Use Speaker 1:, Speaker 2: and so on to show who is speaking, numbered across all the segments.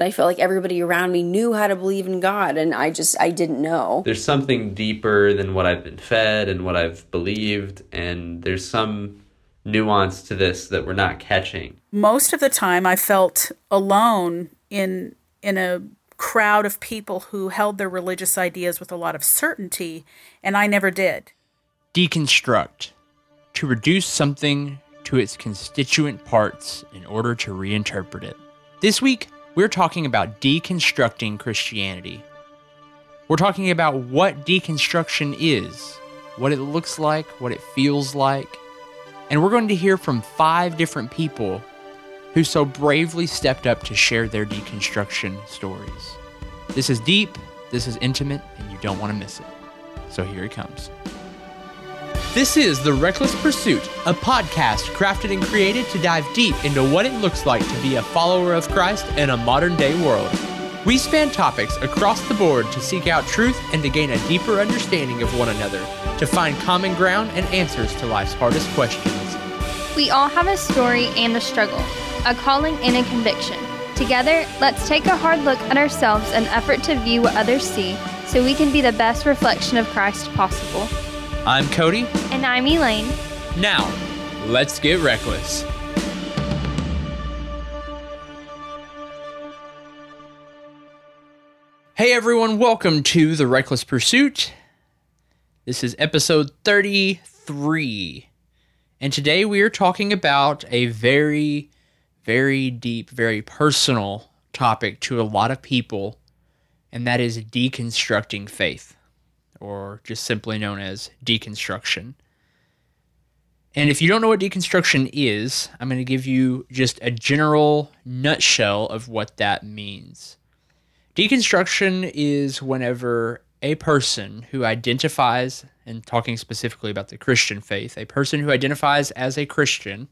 Speaker 1: I felt like everybody around me knew how to believe in God, and I just I didn't know.
Speaker 2: There's something deeper than what I've been fed and what I've believed, and there's some nuance to this that we're not catching.
Speaker 3: Most of the time, I felt alone in in a crowd of people who held their religious ideas with a lot of certainty, and I never did.
Speaker 4: Deconstruct to reduce something to its constituent parts in order to reinterpret it. This week, we're talking about deconstructing Christianity. We're talking about what deconstruction is, what it looks like, what it feels like, and we're going to hear from five different people who so bravely stepped up to share their deconstruction stories. This is deep, this is intimate, and you don't want to miss it. So here it comes. This is The Reckless Pursuit, a podcast crafted and created to dive deep into what it looks like to be a follower of Christ in a modern day world. We span topics across the board to seek out truth and to gain a deeper understanding of one another, to find common ground and answers to life's hardest questions.
Speaker 5: We all have a story and a struggle, a calling and a conviction. Together, let's take a hard look at ourselves and effort to view what others see so we can be the best reflection of Christ possible.
Speaker 4: I'm Cody.
Speaker 5: And I'm Elaine.
Speaker 4: Now, let's get reckless. Hey everyone, welcome to The Reckless Pursuit. This is episode 33. And today we are talking about a very, very deep, very personal topic to a lot of people, and that is deconstructing faith or just simply known as deconstruction. And if you don't know what deconstruction is, I'm going to give you just a general nutshell of what that means. Deconstruction is whenever a person who identifies, and talking specifically about the Christian faith, a person who identifies as a Christian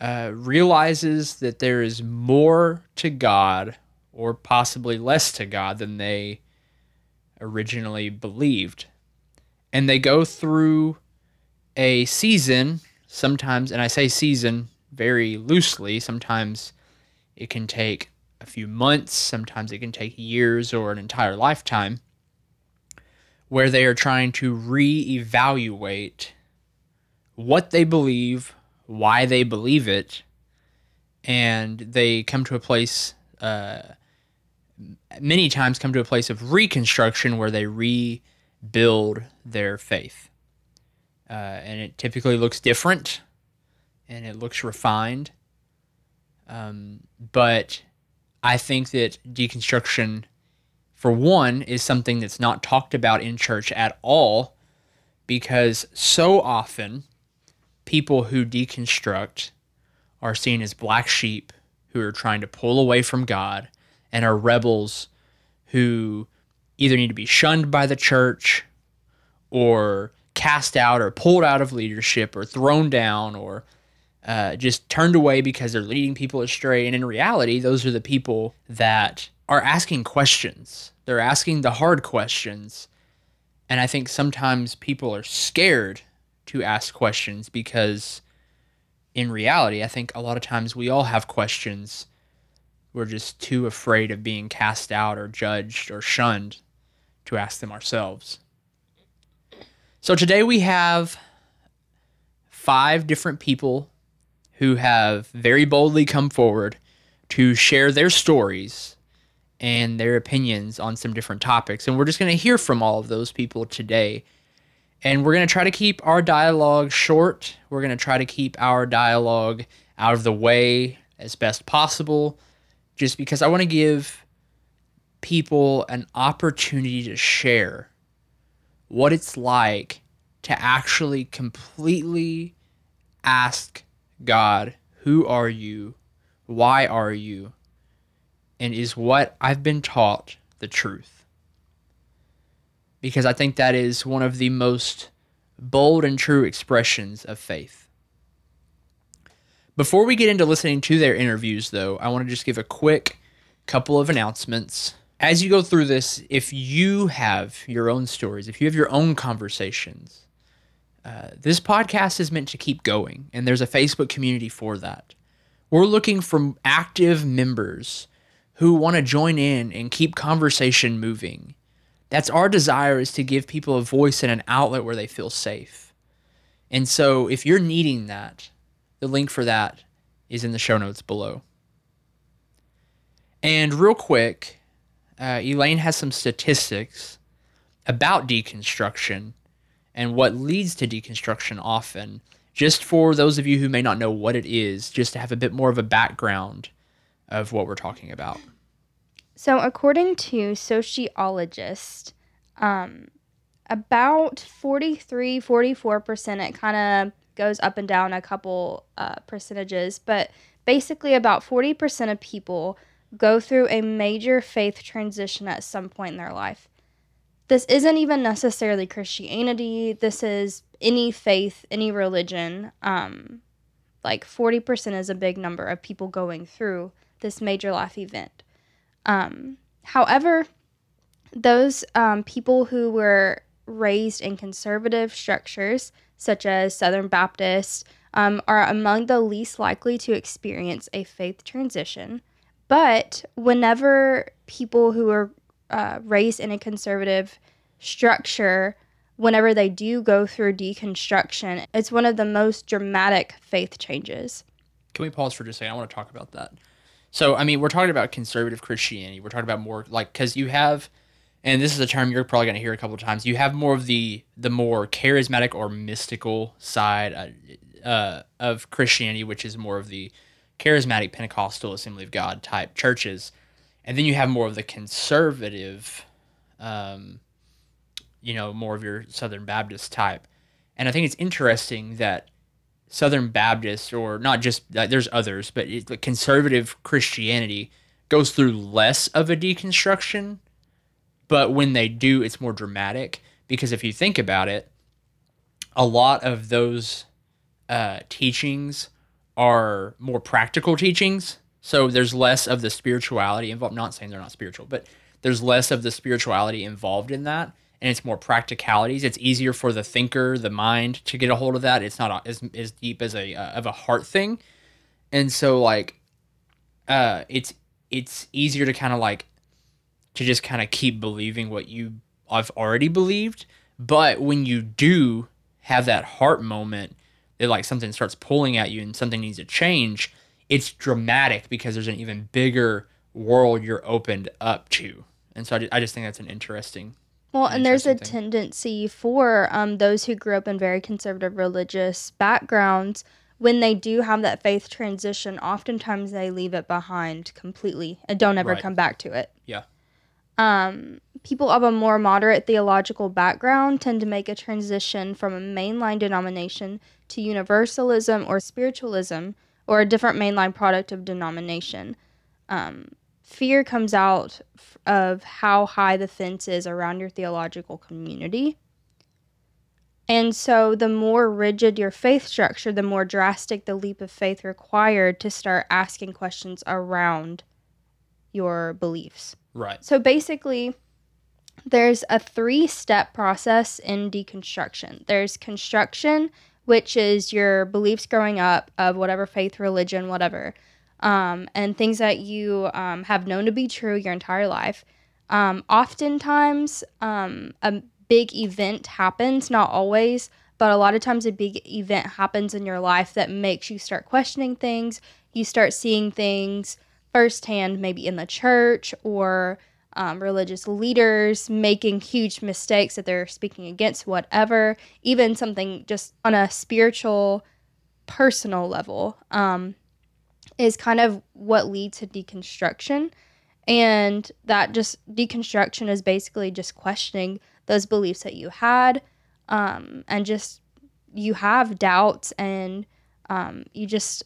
Speaker 4: uh, realizes that there is more to God or possibly less to God than they originally believed. And they go through a season, sometimes, and I say season very loosely, sometimes it can take a few months, sometimes it can take years or an entire lifetime, where they are trying to reevaluate what they believe, why they believe it, and they come to a place uh, many times come to a place of reconstruction where they rebuild their faith. Uh, and it typically looks different and it looks refined. Um, but I think that deconstruction, for one, is something that's not talked about in church at all because so often people who deconstruct are seen as black sheep who are trying to pull away from God and are rebels who either need to be shunned by the church or cast out or pulled out of leadership or thrown down or uh, just turned away because they're leading people astray. And in reality, those are the people that are asking questions. They're asking the hard questions. And I think sometimes people are scared to ask questions because in reality, I think a lot of times we all have questions we're just too afraid of being cast out or judged or shunned to ask them ourselves. So today we have five different people who have very boldly come forward to share their stories and their opinions on some different topics. And we're just going to hear from all of those people today. And we're going to try to keep our dialogue short. We're going to try to keep our dialogue out of the way as best possible just because I want to give people an opportunity to share what it's like to actually completely ask God, Who are you? Why are you? And is what I've been taught the truth? Because I think that is one of the most bold and true expressions of faith. Before we get into listening to their interviews, though, I want to just give a quick couple of announcements. As you go through this, if you have your own stories, if you have your own conversations, uh, this podcast is meant to keep going, and there's a Facebook community for that. We're looking for active members who want to join in and keep conversation moving. That's our desire is to give people a voice and an outlet where they feel safe. And so if you're needing that, the link for that is in the show notes below. And real quick, uh, Elaine has some statistics about deconstruction and what leads to deconstruction often. Just for those of you who may not know what it is, just to have a bit more of a background of what we're talking about.
Speaker 5: So, according to sociologists, um, about 43, 44%, it kind of goes up and down a couple uh, percentages, but basically, about 40% of people go through a major faith transition at some point in their life. This isn't even necessarily Christianity, this is any faith, any religion. Um, like 40% is a big number of people going through this major life event. Um, however, those um, people who were raised in conservative structures, such as Southern Baptist, um, are among the least likely to experience a faith transition. But whenever people who are uh, raised in a conservative structure, whenever they do go through deconstruction, it's one of the most dramatic faith changes.
Speaker 4: Can we pause for just a second? I want to talk about that. So, I mean, we're talking about conservative Christianity. We're talking about more like because you have, and this is a term you're probably going to hear a couple of times. You have more of the the more charismatic or mystical side uh, uh, of Christianity, which is more of the charismatic Pentecostal Assembly of God type churches, and then you have more of the conservative, um, you know, more of your Southern Baptist type. And I think it's interesting that Southern Baptist, or not just like, there's others, but it, conservative Christianity goes through less of a deconstruction, but when they do, it's more dramatic because if you think about it, a lot of those uh, teachings are more practical teachings. So there's less of the spirituality involved. Not saying they're not spiritual, but there's less of the spirituality involved in that and it's more practicalities. It's easier for the thinker, the mind, to get a hold of that. It's not as as deep as a uh, of a heart thing, and so like, uh, it's it's easier to kind of like to just kind of keep believing what you I've already believed. But when you do have that heart moment, that like something starts pulling at you and something needs to change, it's dramatic because there's an even bigger world you're opened up to. And so I, I just think that's an interesting
Speaker 5: well, and there's a
Speaker 4: thing.
Speaker 5: tendency for um, those who grew up in very conservative religious backgrounds, when they do have that faith transition, oftentimes they leave it behind completely and don't ever
Speaker 4: Right.
Speaker 5: come back to it.
Speaker 4: Yeah.
Speaker 5: Um, people of a more moderate theological background tend to make a transition from a mainline denomination to universalism or spiritualism or a different mainline Protestant denomination. Um, fear comes out of how high the fence is around your theological community. And so, the more rigid your faith structure, the more drastic the leap of faith required to start asking questions around your beliefs.
Speaker 4: Right.
Speaker 5: So basically, there's a three step process in deconstruction there's construction, which is your beliefs growing up of whatever faith, religion, whatever, um, and things that you um, have known to be true your entire life. Um, oftentimes, um, a big event happens, not always, but a lot of times a big event happens in your life that makes you start questioning things. You start seeing things firsthand, maybe in the church or um, religious leaders making huge mistakes that they're speaking against, whatever, even something just on a spiritual, personal level, um, is kind of what leads to deconstruction. And that just deconstruction is basically just questioning those beliefs that you had um, and just you have doubts and um, you just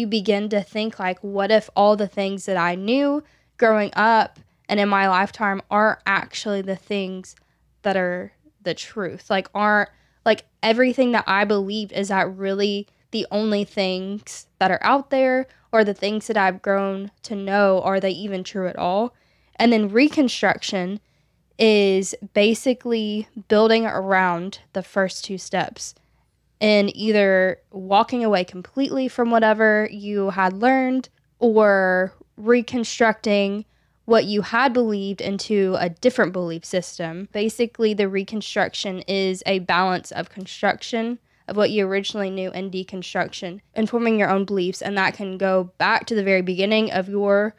Speaker 5: you begin to think like what if all the things that i knew growing up and in my lifetime aren't actually the things that are the truth? Like aren't like everything that i believed is that really the only things that are out there or the things that i've grown to know are they even true at all? And then reconstruction is basically building around the first two steps in either walking away completely from whatever you had learned or reconstructing what you had believed into a different belief system. Basically, the reconstruction is a balance of construction of what you originally knew and deconstruction and forming your own beliefs. And that can go back to the very beginning of your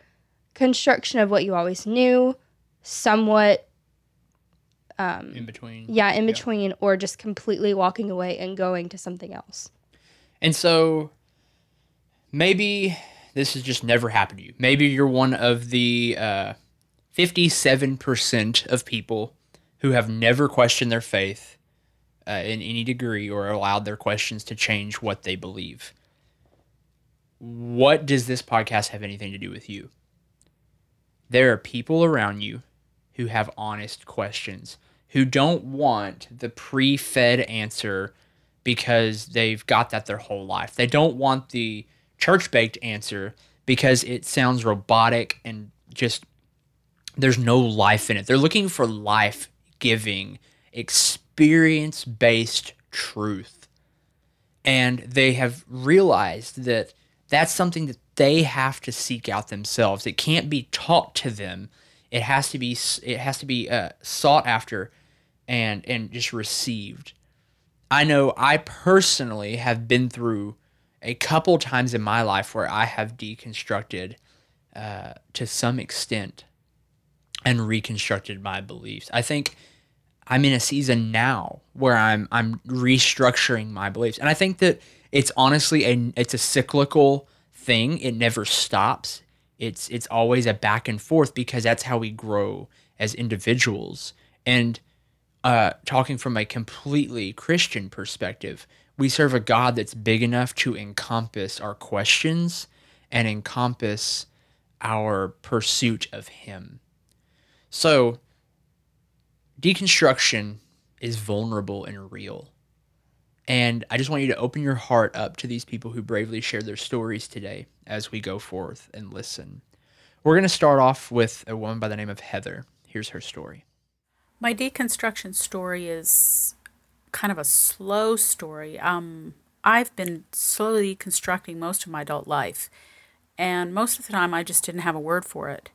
Speaker 5: construction of what you always knew, somewhat um,
Speaker 4: in between.
Speaker 5: yeah, in between, or just completely walking away and going to something else.
Speaker 4: And so maybe this has just never happened to you. Maybe you're one of the uh, 57% of people who have never questioned their faith uh, in any degree or allowed their questions to change what they believe. What does this podcast have anything to do with you? There are people around you who have honest questions, who don't want the pre fed answer because they've got that their whole life. They don't want the church baked answer because it sounds robotic and just there's no life in it. They're looking for life giving, experience based truth. And they have realized that that's something that they have to seek out themselves. It can't be taught to them. It has to be it has to be uh, sought after and and just received. I know I personally have been through a couple times in my life where I have deconstructed uh, to some extent and reconstructed my beliefs. I think I'm in a season now where I'm I'm restructuring my beliefs, and I think that it's honestly a it's a cyclical thing. It never stops. It's it's always a back and forth because that's how we grow as individuals. And uh, talking from a completely Christian perspective, we serve a God that's big enough to encompass our questions and encompass our pursuit of Him. So, deconstruction is vulnerable and real. And I just want you to open your heart up to these people who bravely share their stories today as we go forth and listen. We're going to start off with a woman by the name of Heather. Here's her story.
Speaker 3: My deconstruction story is kind of a slow story. Um, I've been slowly constructing most of my adult life, and most of the time I just didn't have a word for it.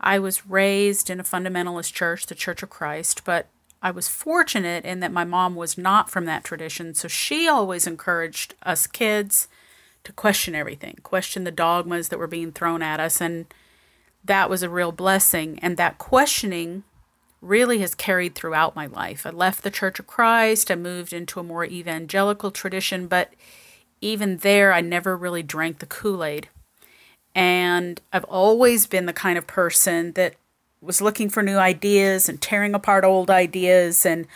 Speaker 3: I was raised in a fundamentalist church, the Church of Christ, but I was fortunate in that my mom was not from that tradition, so she always encouraged us kids to question everything, question the dogmas that were being thrown at us, and that was a real blessing. And that questioning really has carried throughout my life. I left the Church of Christ, I moved into a more evangelical tradition, but even there, I never really drank the Kool Aid. And I've always been the kind of person that was looking for new ideas and tearing apart old ideas. And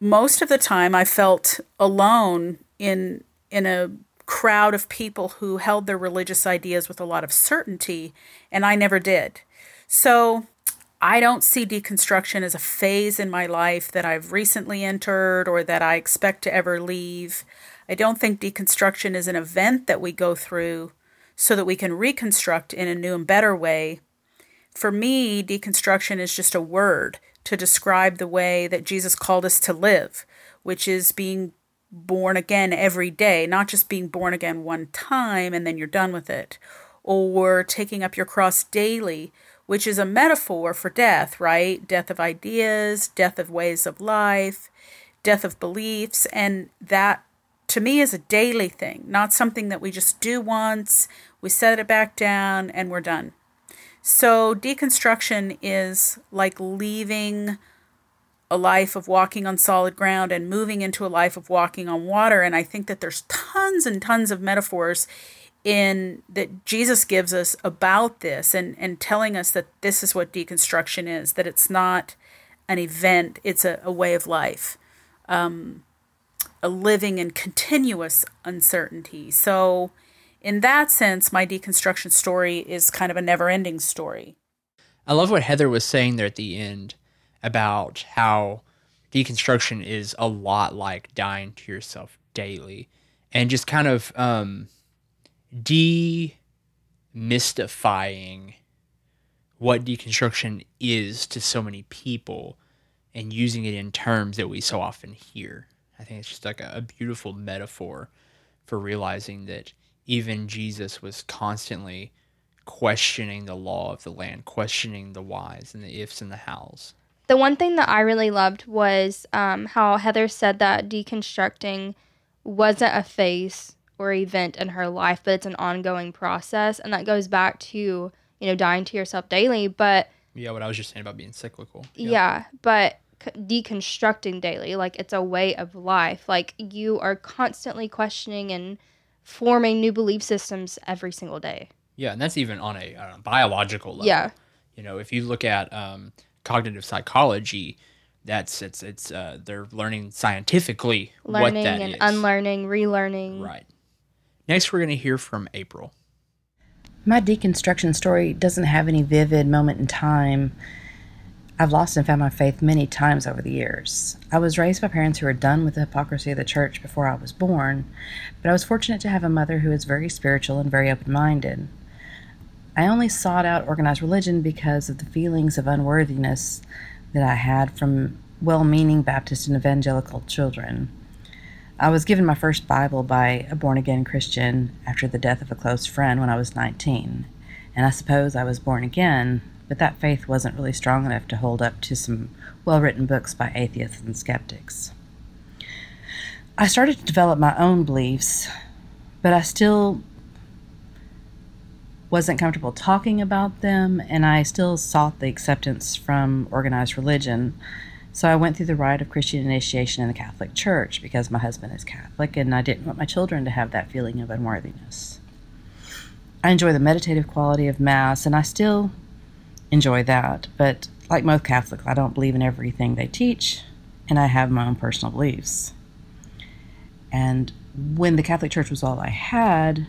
Speaker 3: most of the time, I felt alone in, in a crowd of people who held their religious ideas with a lot of certainty, and I never did. So I don't see deconstruction as a phase in my life that I've recently entered or that I expect to ever leave. I don't think deconstruction is an event that we go through so that we can reconstruct in a new and better way. For me, deconstruction is just a word to describe the way that Jesus called us to live, which is being born again every day, not just being born again one time and then you're done with it, or taking up your cross daily which is a metaphor for death, right? Death of ideas, death of ways of life, death of beliefs. And that to me is a daily thing, not something that we just do once, we set it back down, and we're done. So deconstruction is like leaving a life of walking on solid ground and moving into a life of walking on water. And I think that there's tons and tons of metaphors in that Jesus gives us about this and, and telling us that this is what deconstruction is, that it's not an event, it's a, a way of life, um, a living in continuous uncertainty. So, in that sense, my deconstruction story is kind of a never ending story.
Speaker 4: I love what Heather was saying there at the end about how deconstruction is a lot like dying to yourself daily and just kind of um, demystifying what deconstruction is to so many people and using it in terms that we so often hear. I think it's just like a, a beautiful metaphor for realizing that even Jesus was constantly questioning the law of the land, questioning the whys and the ifs and the hows.
Speaker 5: The one thing that I really loved was um, how Heather said that deconstructing wasn't a phase or event in her life, but it's an ongoing process, and that goes back to you know dying to yourself daily. But
Speaker 4: Yeah, what I was just saying about being cyclical.
Speaker 5: yeah, but deconstructing daily, like it's a way of life. Like you are constantly questioning and forming new belief systems every single day.
Speaker 4: Yeah, and that's even on a, biological level.
Speaker 5: Yeah.
Speaker 4: You know, if you look at um, cognitive psychology, that's it's it's uh, they're learning scientifically what
Speaker 5: Learning
Speaker 4: that
Speaker 5: and
Speaker 4: is.
Speaker 5: unlearning, relearning.
Speaker 4: Right. Next, we're going to hear from April.
Speaker 6: My deconstruction story doesn't have any vivid moment in time. I've lost and found my faith many times over the years. I was raised by parents who were done with the hypocrisy of the church before I was born, but I was fortunate to have a mother who was very spiritual and very open minded. I only sought out organized religion because of the feelings of unworthiness that I had from well meaning Baptist and evangelical children. I was given my first Bible by a born again Christian after the death of a close friend when I was 19. And I suppose I was born again, but that faith wasn't really strong enough to hold up to some well written books by atheists and skeptics. I started to develop my own beliefs, but I still wasn't comfortable talking about them, and I still sought the acceptance from organized religion. So I went through the rite of Christian initiation in the Catholic Church because my husband is Catholic, and I didn't want my children to have that feeling of unworthiness. I enjoy the meditative quality of Mass, and I still enjoy that, but like most Catholics, I don't believe in everything they teach, and I have my own personal beliefs. And when the Catholic Church was all I had,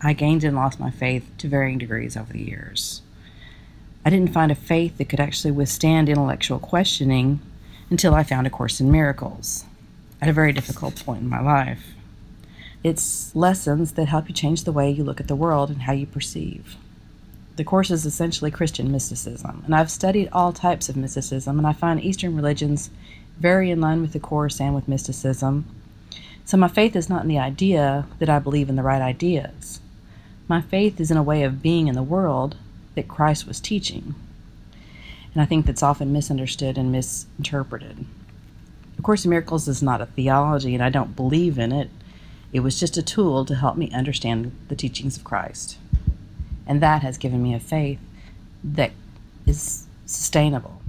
Speaker 6: I gained and lost my faith to varying degrees over the years. I didn't find a faith that could actually withstand intellectual questioning until I found A Course in Miracles at a very difficult point in my life. It's lessons that help you change the way you look at the world and how you perceive. The Course is essentially Christian mysticism, and I've studied all types of mysticism, and I find Eastern religions very in line with the Course and with mysticism. So my faith is not in the idea that I believe in the right ideas. My faith is in a way of being in the world that Christ was teaching. And I think that's often misunderstood and misinterpreted. Of Course in Miracles is not a theology, and I don't believe in it. It was just a tool to help me understand the teachings of Christ. And that has given me a faith that is sustainable.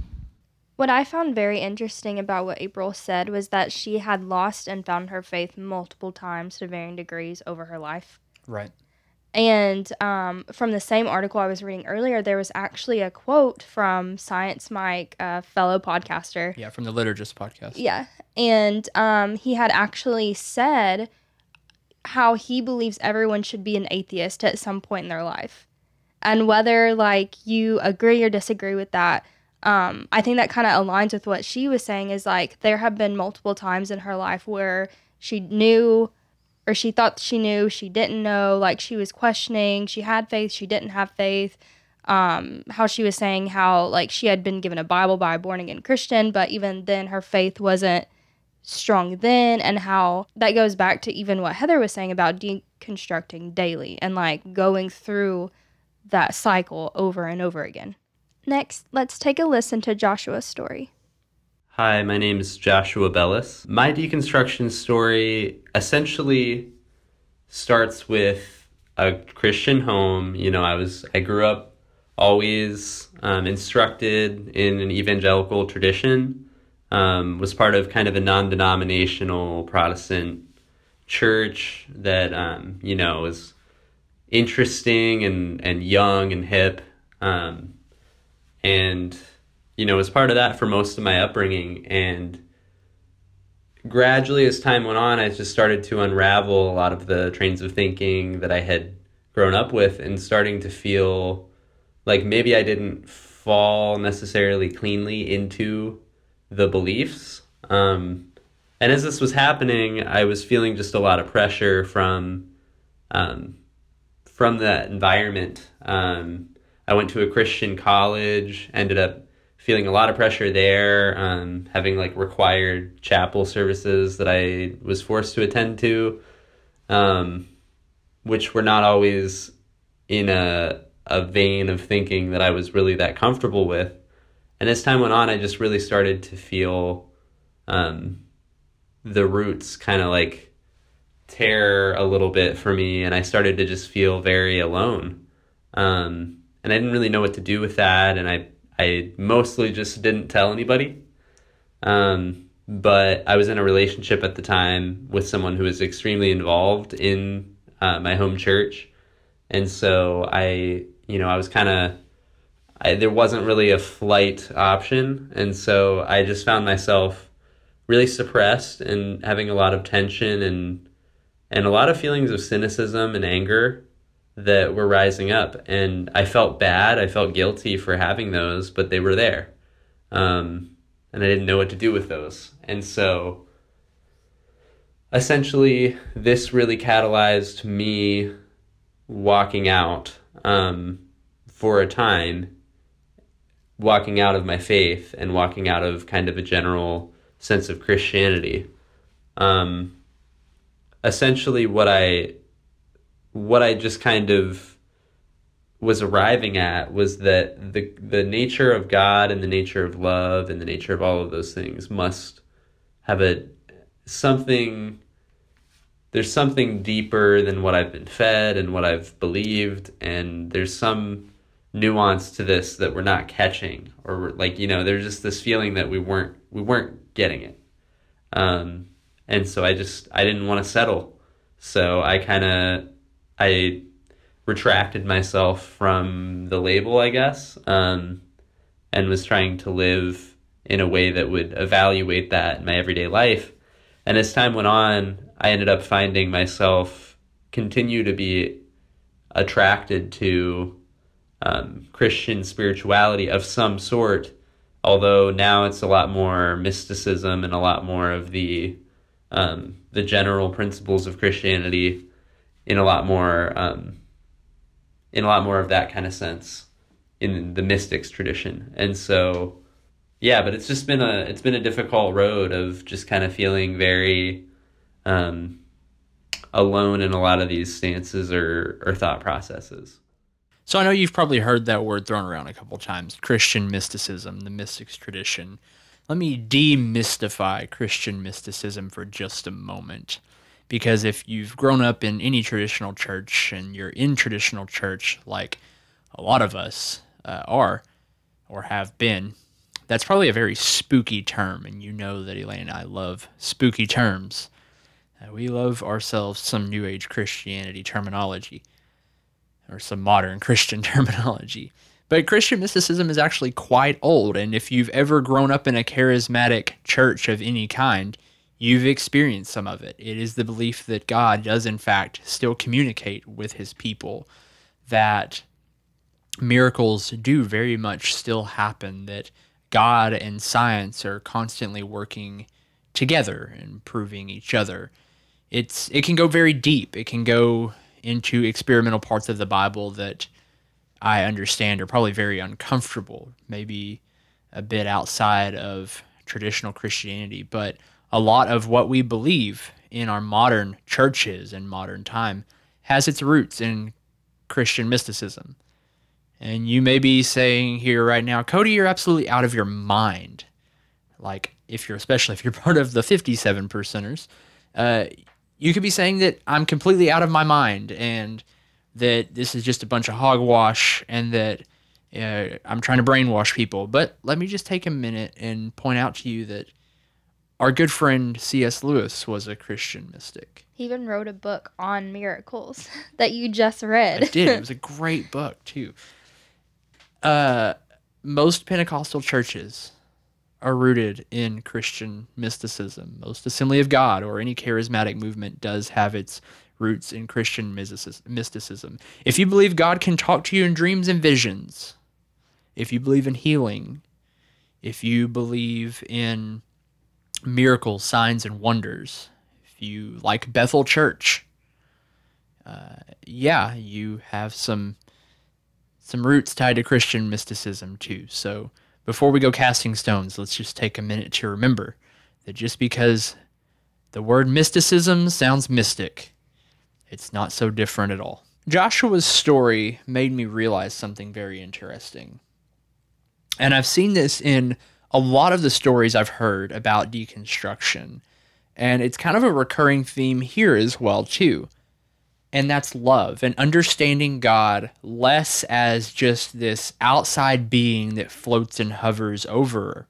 Speaker 5: What I found very interesting about what April said was that she had lost and found her faith multiple times to varying degrees over her life.
Speaker 4: Right.
Speaker 5: And um, from the same article I was reading earlier, there was actually a quote from Science Mike, a fellow podcaster.
Speaker 4: Yeah, from the Liturgist podcast.
Speaker 5: Yeah. And um, he had actually said how he believes everyone should be an atheist at some point in their life. And whether like you agree or disagree with that, um, I think that kind of aligns with what she was saying is like there have been multiple times in her life where she knew or she thought she knew, she didn't know, like she was questioning, she had faith, she didn't have faith. Um, how she was saying how like she had been given a Bible by a born again Christian, but even then her faith wasn't strong then, and how that goes back to even what Heather was saying about deconstructing daily and like going through that cycle over and over again. Next, let's take a listen to Joshua's story.
Speaker 2: Hi, my name is Joshua Bellis. My deconstruction story essentially starts with a Christian home. You know, I was I grew up always um, instructed in an evangelical tradition. Um, was part of kind of a non-denominational Protestant church that um, you know was interesting and and young and hip. Um, and you know was part of that for most of my upbringing. And gradually as time went on i just started to unravel a lot of the trains of thinking that i had grown up with and starting to feel like maybe i didn't fall necessarily cleanly into the beliefs. Um, and as this was happening i was feeling just a lot of pressure from um, from that environment. Um, i went to a christian college ended up feeling a lot of pressure there, um, having like required chapel services that I was forced to attend to, um, which were not always in a a vein of thinking that I was really that comfortable with. And as time went on, I just really started to feel um, the roots kind of like tear a little bit for me, and I started to just feel very alone. Um, and I didn't really know what to do with that, and I I mostly just didn't tell anybody. Um, but I was in a relationship at the time with someone who was extremely involved in uh, my home church, and so I, you know, I was kind of, there wasn't really a flight option, and so I just found myself really suppressed and having a lot of tension and and a lot of feelings of cynicism and anger that were rising up, and I felt bad. I felt guilty for having those, but they were there, um, and I didn't know what to do with those, and so essentially, this really catalyzed me walking out um, for a time, walking out of my faith and walking out of kind of a general sense of Christianity. Um, essentially, what I what I just kind of was arriving at was that the the nature of God and the nature of love and the nature of all of those things must have a something there's something deeper than what I've been fed and what I've believed and there's some nuance to this that we're not catching or like you know there's just this feeling that we weren't we weren't getting it. Um and so I just I didn't want to settle. So I kind of I retracted myself from the label I guess um and was trying to live in a way that would evaluate that in my everyday life. And as time went on, I ended up finding myself continue to be attracted to um, Christian spirituality of some sort, although now it's a lot more mysticism and a lot more of the um, the general principles of Christianity in a lot more um, in a lot more of that kind of sense in the mystics tradition, and so yeah, but it's just been a it's been a difficult road of just kind of feeling very um, alone in a lot of these stances or or thought processes.
Speaker 4: So I know you've probably heard that word thrown around a couple times, Christian mysticism, the mystics tradition. Let me demystify Christian mysticism for just a moment. Because if you've grown up in any traditional church and you're in traditional church, like a lot of us uh, are or have been, that's probably a very spooky term, and you know that Elaine and I love spooky terms. Uh, we love ourselves some New Age Christianity terminology, or some modern Christian terminology. But Christian mysticism is actually quite old, and if you've ever grown up in a charismatic church of any kind, you've experienced some of it. It is the belief that God does, in fact, still communicate with his people, that miracles do very much still happen, that God and science are constantly working together and proving each other. It's it can go very deep. It can go into experimental parts of the Bible that I understand are probably very uncomfortable, maybe a bit outside of traditional Christianity, but a lot of what we believe in our modern churches and modern time has its roots in Christian mysticism. And you may be saying here right now, Cody, you're absolutely out of your mind. Like, if you're, especially if you're part of the 57 percenters, uh, you could be saying that I'm completely out of my mind and that this is just a bunch of hogwash and that uh, I'm trying to brainwash people. But let me just take a minute and point out to you that our good friend C.S. Lewis was a Christian mystic.
Speaker 5: He even wrote a book on miracles that you just read.
Speaker 4: I did. It was a great book, too uh, most Pentecostal churches are rooted in Christian mysticism. Most Assembly of God or any charismatic movement does have its roots in Christian mysticism. If you believe God can talk to you in dreams and visions, if you believe in healing, if you believe in miracles, signs, and wonders, if you like Bethel Church, uh, yeah, you have some some roots tied to Christian mysticism too. So before we go casting stones, let's just take a minute to remember that just because the word mysticism sounds mystic, it's not so different at all. Joshua's story made me realize something very interesting. And I've seen this in a lot of the stories I've heard about deconstruction. And it's kind of a recurring theme here as well, too. And that's love and understanding God less as just this outside being that floats and hovers over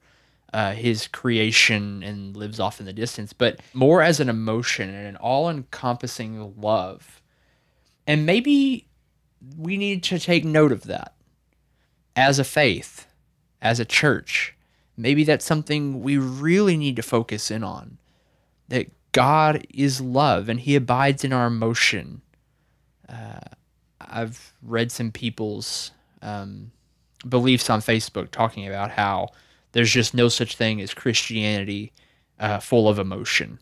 Speaker 4: uh, his creation and lives off in the distance, but more as an emotion and an all encompassing love. And maybe we need to take note of that as a faith, as a church. Maybe that's something we really need to focus in on that God is love and he abides in our emotion. Uh, I've read some people's um, beliefs on Facebook talking about how there's just no such thing as Christianity uh, full of emotion.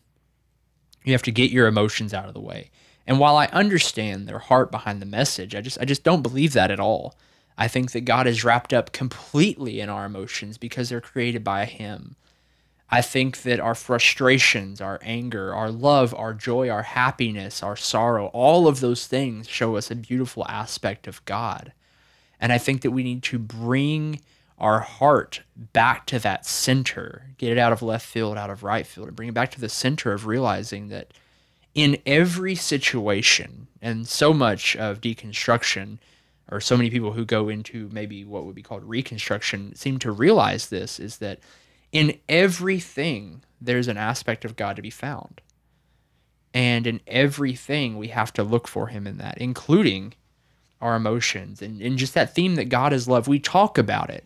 Speaker 4: You have to get your emotions out of the way. And while I understand their heart behind the message, I just I just don't believe that at all. I think that God is wrapped up completely in our emotions because they're created by him. I think that our frustrations, our anger, our love, our joy, our happiness, our sorrow, all of those things show us a beautiful aspect of God. And I think that we need to bring our heart back to that center, get it out of left field, out of right field, and bring it back to the center of realizing that in every situation, and so much of deconstruction, or so many people who go into maybe what would be called reconstruction, seem to realize this is that in everything, there's an aspect of God to be found. And in everything, we have to look for Him in that, including our emotions and, and just that theme that God is love. We talk about it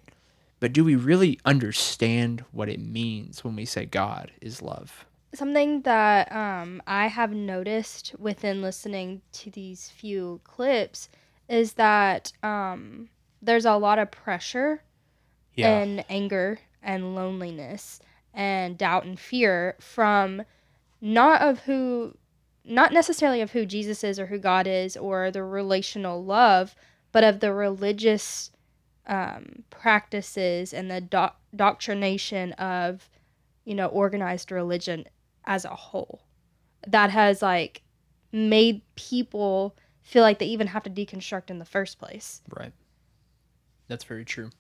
Speaker 4: but do we really understand what it means when we say God is love?
Speaker 5: Something that um, I have noticed within listening to these few clips is that um, there's a lot of pressure
Speaker 4: Yeah.
Speaker 5: and anger and loneliness and doubt and fear from not of who not necessarily of who Jesus is or who God is or the relational love, but of the religious um, practices and the doc- doctrination of, you know, organized religion as a whole. That has like made people feel like they even have to deconstruct in the first place.
Speaker 4: Right. That's very true.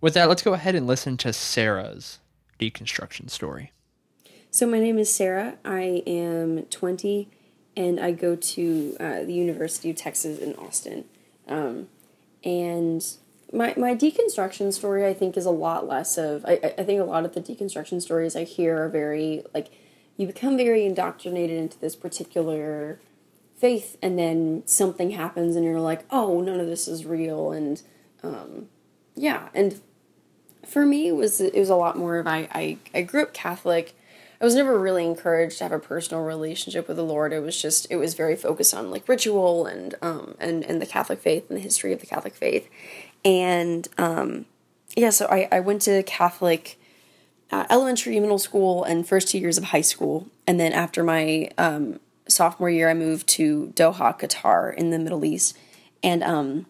Speaker 4: With that, let's go ahead and listen to Sarah's deconstruction story.
Speaker 1: So my name is Sarah. I am 20, and I go to uh, the University of Texas in Austin. Um, and my my deconstruction story, I think, is a lot less of. I I think a lot of the deconstruction stories I hear are very like you become very indoctrinated into this particular faith, and then something happens, and you're like, oh, none of this is real, and um, yeah, and for me it was it was a lot more of I, I I grew up Catholic. I was never really encouraged to have a personal relationship with the Lord. It was just it was very focused on like ritual and um and and the Catholic faith and the history of the Catholic faith, and um yeah. So I I went to Catholic uh, elementary, middle school, and first two years of high school, and then after my um sophomore year, I moved to Doha, Qatar, in the Middle East, and um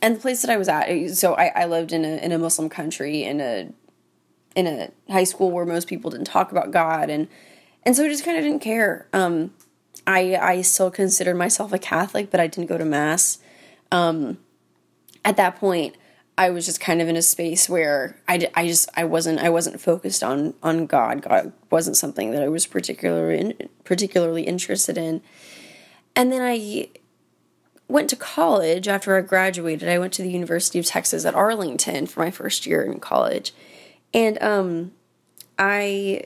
Speaker 1: and the place that I was at, so I, I lived in a in a Muslim country in a in a high school where most people didn't talk about God and and so I just kind of didn't care. Um, I I still considered myself a Catholic, but I didn't go to mass. Um, at that point, I was just kind of in a space where I, I just I wasn't I wasn't focused on on God. God wasn't something that I was particularly in, particularly interested in. And then I went to college after I graduated. I went to the University of Texas at Arlington for my first year in college. And um, I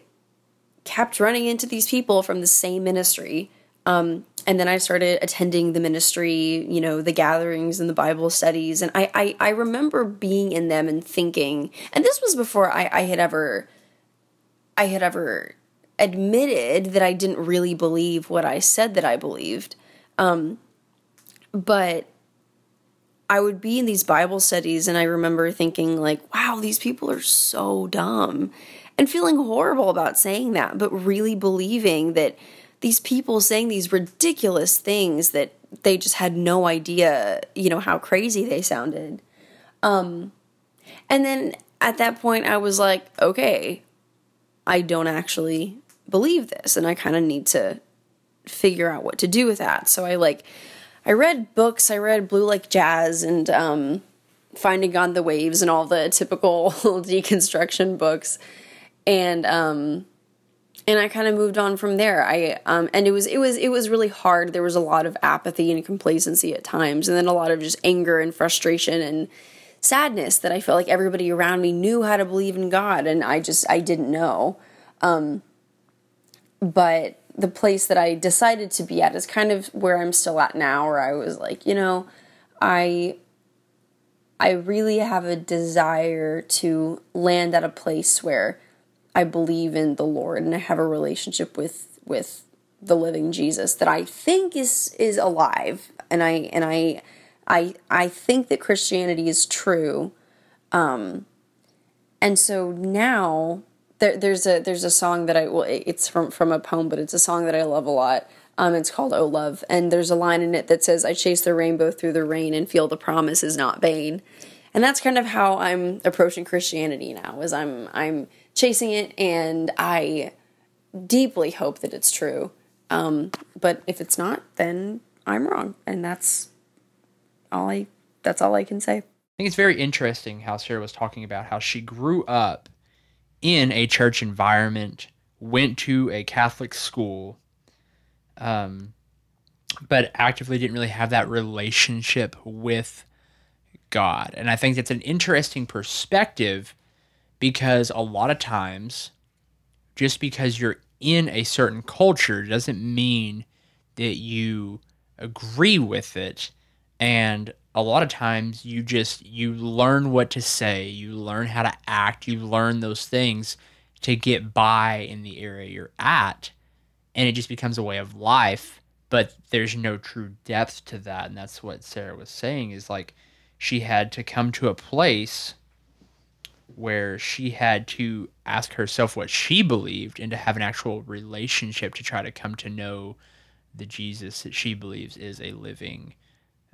Speaker 1: kept running into these people from the same ministry. Um, and then I started attending the ministry, you know, the gatherings and the Bible studies. And I, I, I remember being in them and thinking, and this was before I, I had ever, I had ever admitted that I didn't really believe what I said that I believed. Um, but I would be in these Bible studies and I remember thinking like, wow, these people are so dumb and feeling horrible about saying that, but really believing that these people saying these ridiculous things that they just had no idea, you know, how crazy they sounded. Um and then at that point I was like, okay, I don't actually believe this and I kind of need to figure out what to do with that. So I like I read books. I read Blue Like Jazz and um, Finding God the Waves and all the typical deconstruction books, and um, and I kind of moved on from there. I um, and it was it was it was really hard. There was a lot of apathy and complacency at times, and then a lot of just anger and frustration and sadness that I felt like everybody around me knew how to believe in God, and I just I didn't know. Um, but the place that I decided to be at is kind of where I'm still at now, where I was like, you know, I I really have a desire to land at a place where I believe in the Lord and I have a relationship with with the living Jesus that I think is is alive and I and I I I think that Christianity is true. Um and so now there, there's a there's a song that I well it's from from a poem but it's a song that I love a lot. Um it's called Oh Love and there's a line in it that says I chase the rainbow through the rain and feel the promise is not vain. And that's kind of how I'm approaching Christianity now is I'm I'm chasing it, and I deeply hope that it's true. Um, but if it's not, then I'm wrong, and that's all I. That's all I can say.
Speaker 4: I think it's very interesting how Sarah was talking about how she grew up in a church environment, went to a Catholic school, um, but actively didn't really have that relationship with God. And I think that's an interesting perspective because a lot of times just because you're in a certain culture doesn't mean that you agree with it. And a lot of times you just you learn what to say you learn how to act you learn those things to get by in the area you're at and it just becomes a way of life but there's no true depth to that. And that's what sarah was saying is like she had to come to a place where she had to ask herself what she believed and to have an actual relationship to try to come to know the Jesus that she believes is a living,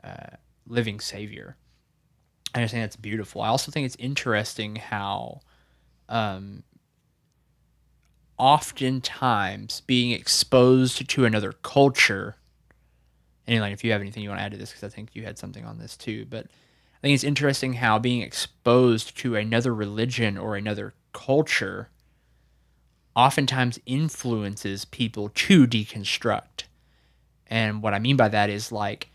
Speaker 4: uh, living Savior. I just think that's beautiful. I also think it's interesting how, um, oftentimes being exposed to another culture. And like, if you have anything you want to add to this, because I think you had something on this too, but I think it's interesting how being exposed to another religion or another culture oftentimes influences people to deconstruct. And what I mean by that is like,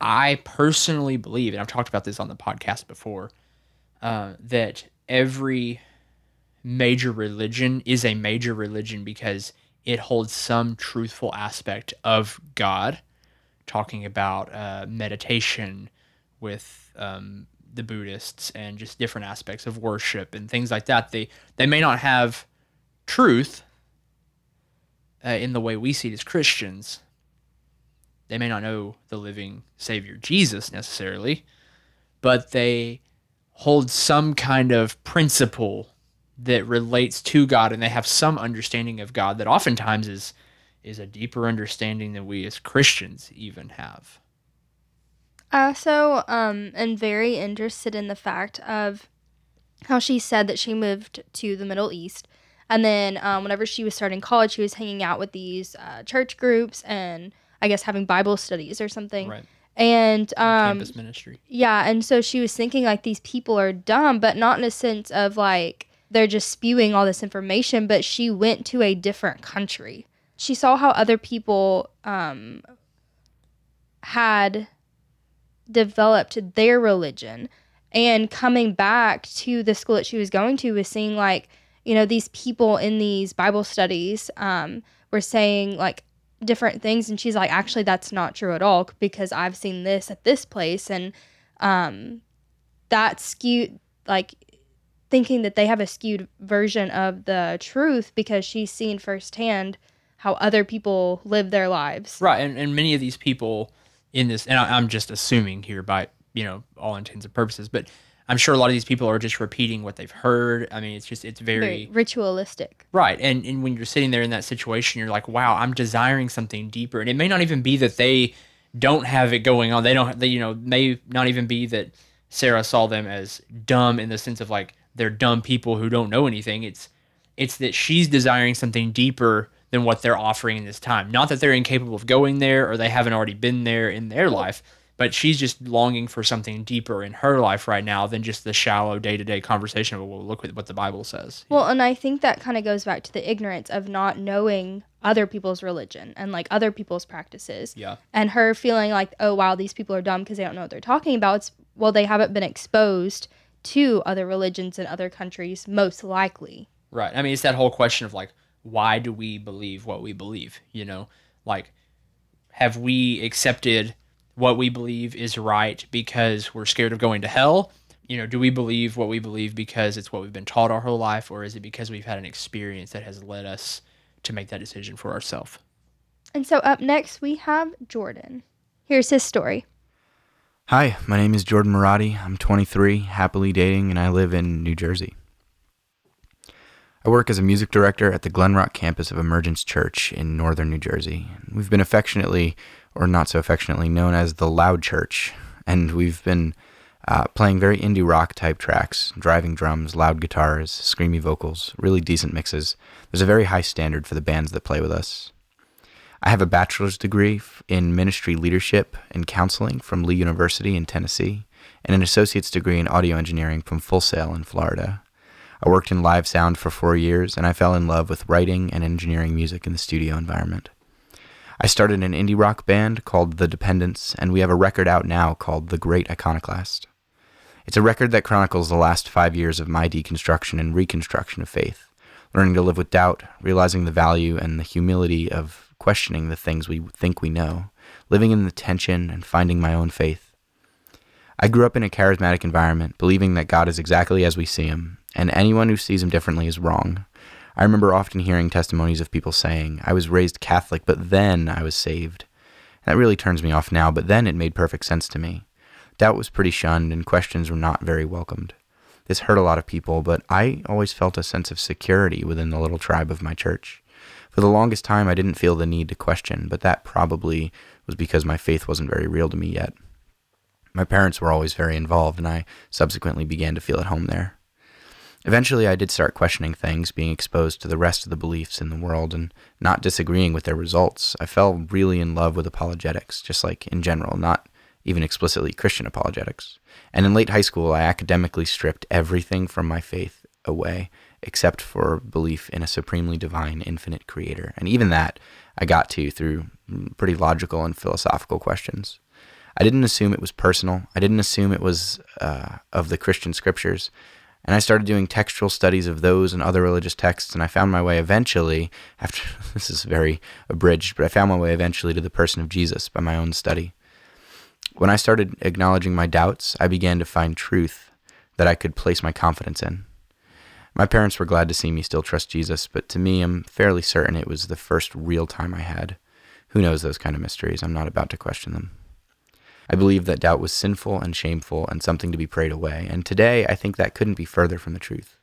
Speaker 4: I personally believe, and I've talked about this on the podcast before, uh, that every major religion is a major religion because it holds some truthful aspect of God, talking about uh, meditation with um, the Buddhists and just different aspects of worship and things like that. They they may not have truth uh, in the way we see it as Christians. They may not know the living Savior Jesus necessarily, but they hold some kind of principle that relates to God, and they have some understanding of God that oftentimes is is a deeper understanding than we as Christians even have.
Speaker 5: I also um, am very interested in the fact of how she said that she moved to the Middle East. And then um, whenever she was starting college, she was hanging out with these uh, church groups and I guess having Bible studies or something.
Speaker 4: Right.
Speaker 5: And um,
Speaker 4: campus ministry.
Speaker 5: Yeah, and so she was thinking like these people are dumb, but not in a sense of like they're just spewing all this information. But she went to a different country. She saw how other people um, had developed their religion and coming back to the school that she was going to was seeing like you know these people in these bible studies um, were saying like different things. And she's like actually that's not true at all because i've seen this at this place. And um, that skewed like thinking that they have a skewed version of the truth because she's seen firsthand how other people live their lives.
Speaker 4: Right. And, and many of these people in this, and I, am just assuming here by you know all intents and purposes, but I'm sure a lot of these people are just repeating what they've heard. I mean, it's just it's very, very
Speaker 5: ritualistic,
Speaker 4: right? And and when you're sitting there in that situation, you're like, wow, I'm desiring something deeper, and it may not even be that they don't have it going on. They don't, they you know, may not even be that Sarah saw them as dumb in the sense of like they're dumb people who don't know anything. It's it's that she's desiring something deeper than what they're offering in this time. Not that they're incapable of going there or they haven't already been there in their life, but she's just longing for something deeper in her life right now than just the shallow day to day conversation of, well, look at what the Bible says.
Speaker 5: Well, and I think that kind of goes back to the ignorance of not knowing other people's religion and like other people's practices.
Speaker 4: Yeah.
Speaker 5: And her feeling like, oh, wow, these people are dumb because they don't know what they're talking about. It's, well, they haven't been exposed to other religions in other countries, most likely.
Speaker 4: Right. I mean, it's that whole question of like, why do we believe what we believe? You know, like, have we accepted what we believe is right because we're scared of going to hell? You know, do we believe what we believe because it's what we've been taught our whole life, or is it because we've had an experience that has led us to make that decision for ourselves?
Speaker 5: And so up next, we have Jordan. Here's his story.
Speaker 7: Hi, my name is Jordan Marotti. I'm 23, happily dating, and I live in New Jersey. I work as a music director at the Glen Rock campus of Emergence Church in northern New Jersey. We've been affectionately, or not so affectionately, known as the Loud Church, and we've been uh, playing very indie rock type tracks, driving drums, loud guitars, screamy vocals, really decent mixes. There's a very high standard for the bands that play with us. I have a bachelor's degree in ministry leadership and counseling from Lee University in Tennessee, and an associate's degree in audio engineering from Full Sail in Florida. I worked in live sound for four years, and I fell in love with writing and engineering music in the studio environment. I started an indie rock band called The Dependence, and we have a record out now called The Great Iconoclast. It's a record that chronicles the last five years of my deconstruction and reconstruction of faith, learning to live with doubt, realizing the value and the humility of questioning the things we think we know, living in the tension and finding my own faith. I grew up in a charismatic environment, believing that God is exactly as we see him, and anyone who sees him differently is wrong. I remember often hearing testimonies of people saying, I was raised Catholic, but then I was saved. That really turns me off now, but then it made perfect sense to me. Doubt was pretty shunned, and questions were not very welcomed. This hurt a lot of people, but I always felt a sense of security within the little tribe of my church. For the longest time, I didn't feel the need to question, but that probably was because my faith wasn't very real to me yet. My parents were always very involved, and I subsequently began to feel at home there. Eventually, I did start questioning things, being exposed to the rest of the beliefs in the world and not disagreeing with their results. I fell really in love with apologetics, just like in general, not even explicitly Christian apologetics. And in late high school, I academically stripped everything from my faith away except for belief in a supremely divine, infinite creator. And even that I got to through pretty logical and philosophical questions. I didn't assume it was personal, I didn't assume it was uh, of the Christian scriptures. And I started doing textual studies of those and other religious texts, and I found my way eventually, after this is very abridged, but I found my way eventually to the person of Jesus by my own study. When I started acknowledging my doubts, I began to find truth that I could place my confidence in. My parents were glad to see me still trust Jesus, but to me, I'm fairly certain it was the first real time I had. Who knows those kind of mysteries? I'm not about to question them. I believed that doubt was sinful and shameful and something to be prayed away, and today I think that couldn't be further from the truth.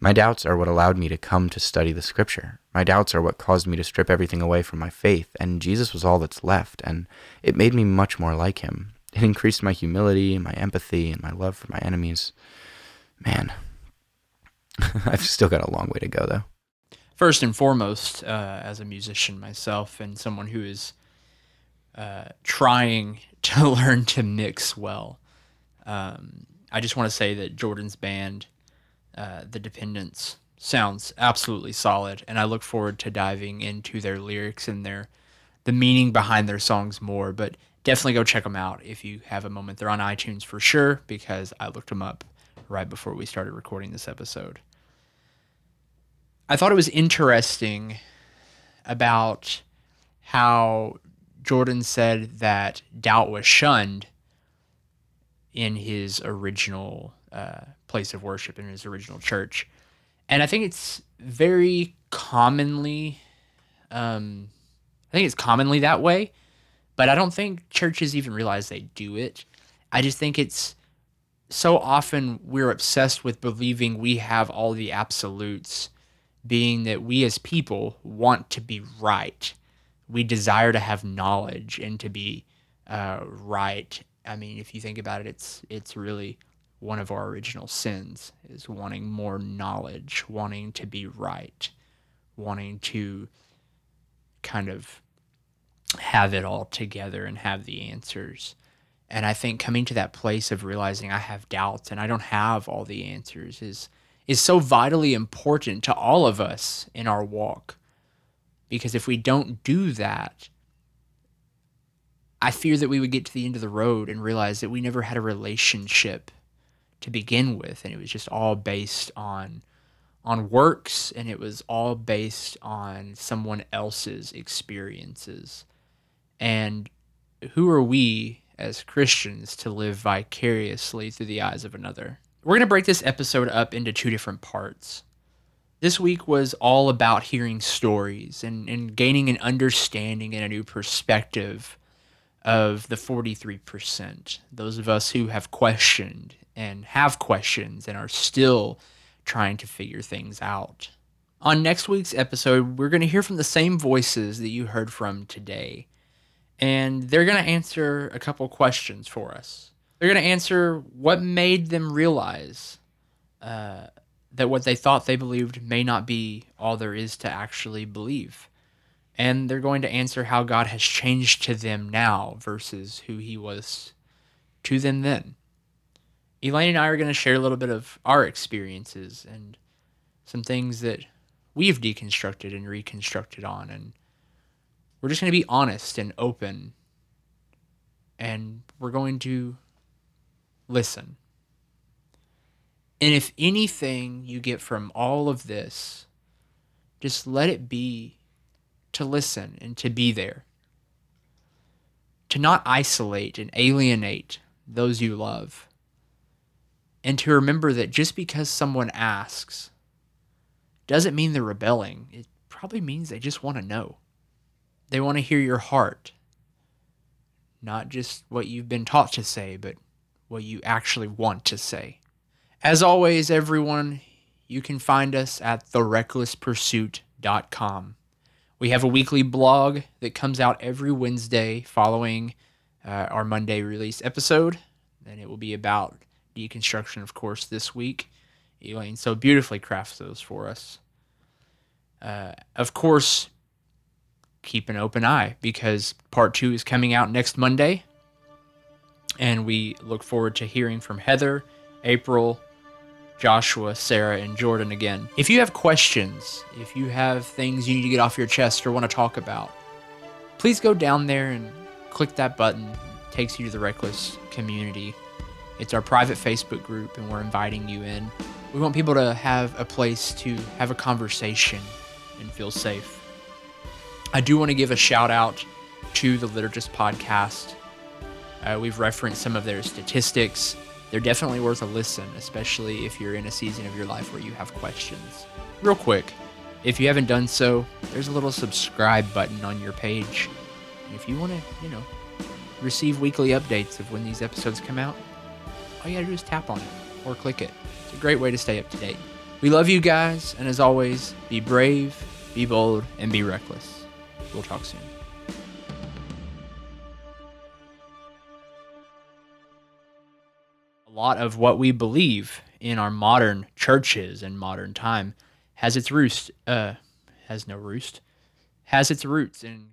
Speaker 7: My doubts are what allowed me to come to study the scripture. My doubts are what caused me to strip everything away from my faith, and Jesus was all that's left, and it made me much more like him. It increased my humility, my empathy, and my love for my enemies. Man, I've still got a long way to go, though.
Speaker 4: First and foremost, uh, as a musician myself and someone who is uh, trying to learn to mix well, um, I just want to say that Jordan's band, uh, The Dependence, sounds absolutely solid, and I look forward to diving into their lyrics and their the meaning behind their songs more. But definitely go check them out if you have a moment. They're on iTunes for sure because I looked them up right before we started recording this episode. I thought it was interesting about how Jordan said that doubt was shunned in his original uh, place of worship, in his original church. And I think it's very commonly, um, I think it's commonly that way, but I don't think churches even realize they do it. I just think it's so often we're obsessed with believing we have all the absolutes being that we as people want to be right. We desire to have knowledge and to be uh, right. I mean, if you think about it, it's it's really one of our original sins is wanting more knowledge, wanting to be right, wanting to kind of have it all together and have the answers. And I think coming to that place of realizing I have doubts and I don't have all the answers is is so vitally important to all of us in our walk. Because if we don't do that, I fear that we would get to the end of the road and realize that we never had a relationship to begin with and it was just all based on on works and it was all based on someone else's experiences. And who are we as Christians to live vicariously through the eyes of another? We're going to break this episode up into two different parts. This week was all about hearing stories and, and gaining an understanding and a new perspective of the 43%. Those of us who have questioned and have questions and are still trying to figure things out. On next week's episode, we're going to hear from the same voices that you heard from today. And they're going to answer a couple questions for us. They're going to answer what made them realize uh, that what they thought they believed may not be all there is to actually believe. And they're going to answer how God has changed to them now versus who he was to them then. Elaine and I are going to share a little bit of our experiences and some things that we've deconstructed and reconstructed on. And we're just going to be honest and open. And we're going to listen. And if anything you get from all of this, just let it be to listen and to be there. To not isolate and alienate those you love. And to remember that just because someone asks doesn't mean they're rebelling. It probably means they just want to know. They want to hear your heart. Not just what you've been taught to say, but what you actually want to say. As always, everyone, you can find us at therecklesspursuit.com. We have a weekly blog that comes out every Wednesday following uh, our Monday release episode. And it will be about deconstruction, of course, this week. Elaine so beautifully crafts those for us. Uh, of course, keep an open eye because part two is coming out next Monday. And we look forward to hearing from Heather, April, Joshua, Sarah, and Jordan again. If you have questions, if you have things you need to get off your chest or want to talk about, please go down there and click that button. It takes you to the Reckless community. It's our private Facebook group, and we're inviting you in. We want people to have a place to have a conversation and feel safe. I do want to give a shout out to the Liturgist podcast. Uh, we've referenced some of their statistics. They're definitely worth a listen, especially if you're in a season of your life where you have questions. Real quick, if you haven't done so, there's a little subscribe button on your page. And if you want to, you know, receive weekly updates of when these episodes come out, all you gotta do is tap on it or click it. It's a great way to stay up to date. We love you guys, and as always, be brave, be bold, and be reckless. We'll talk soon. Lot of what we believe in our modern churches and modern time has its roost, uh, has no roost, has its roots in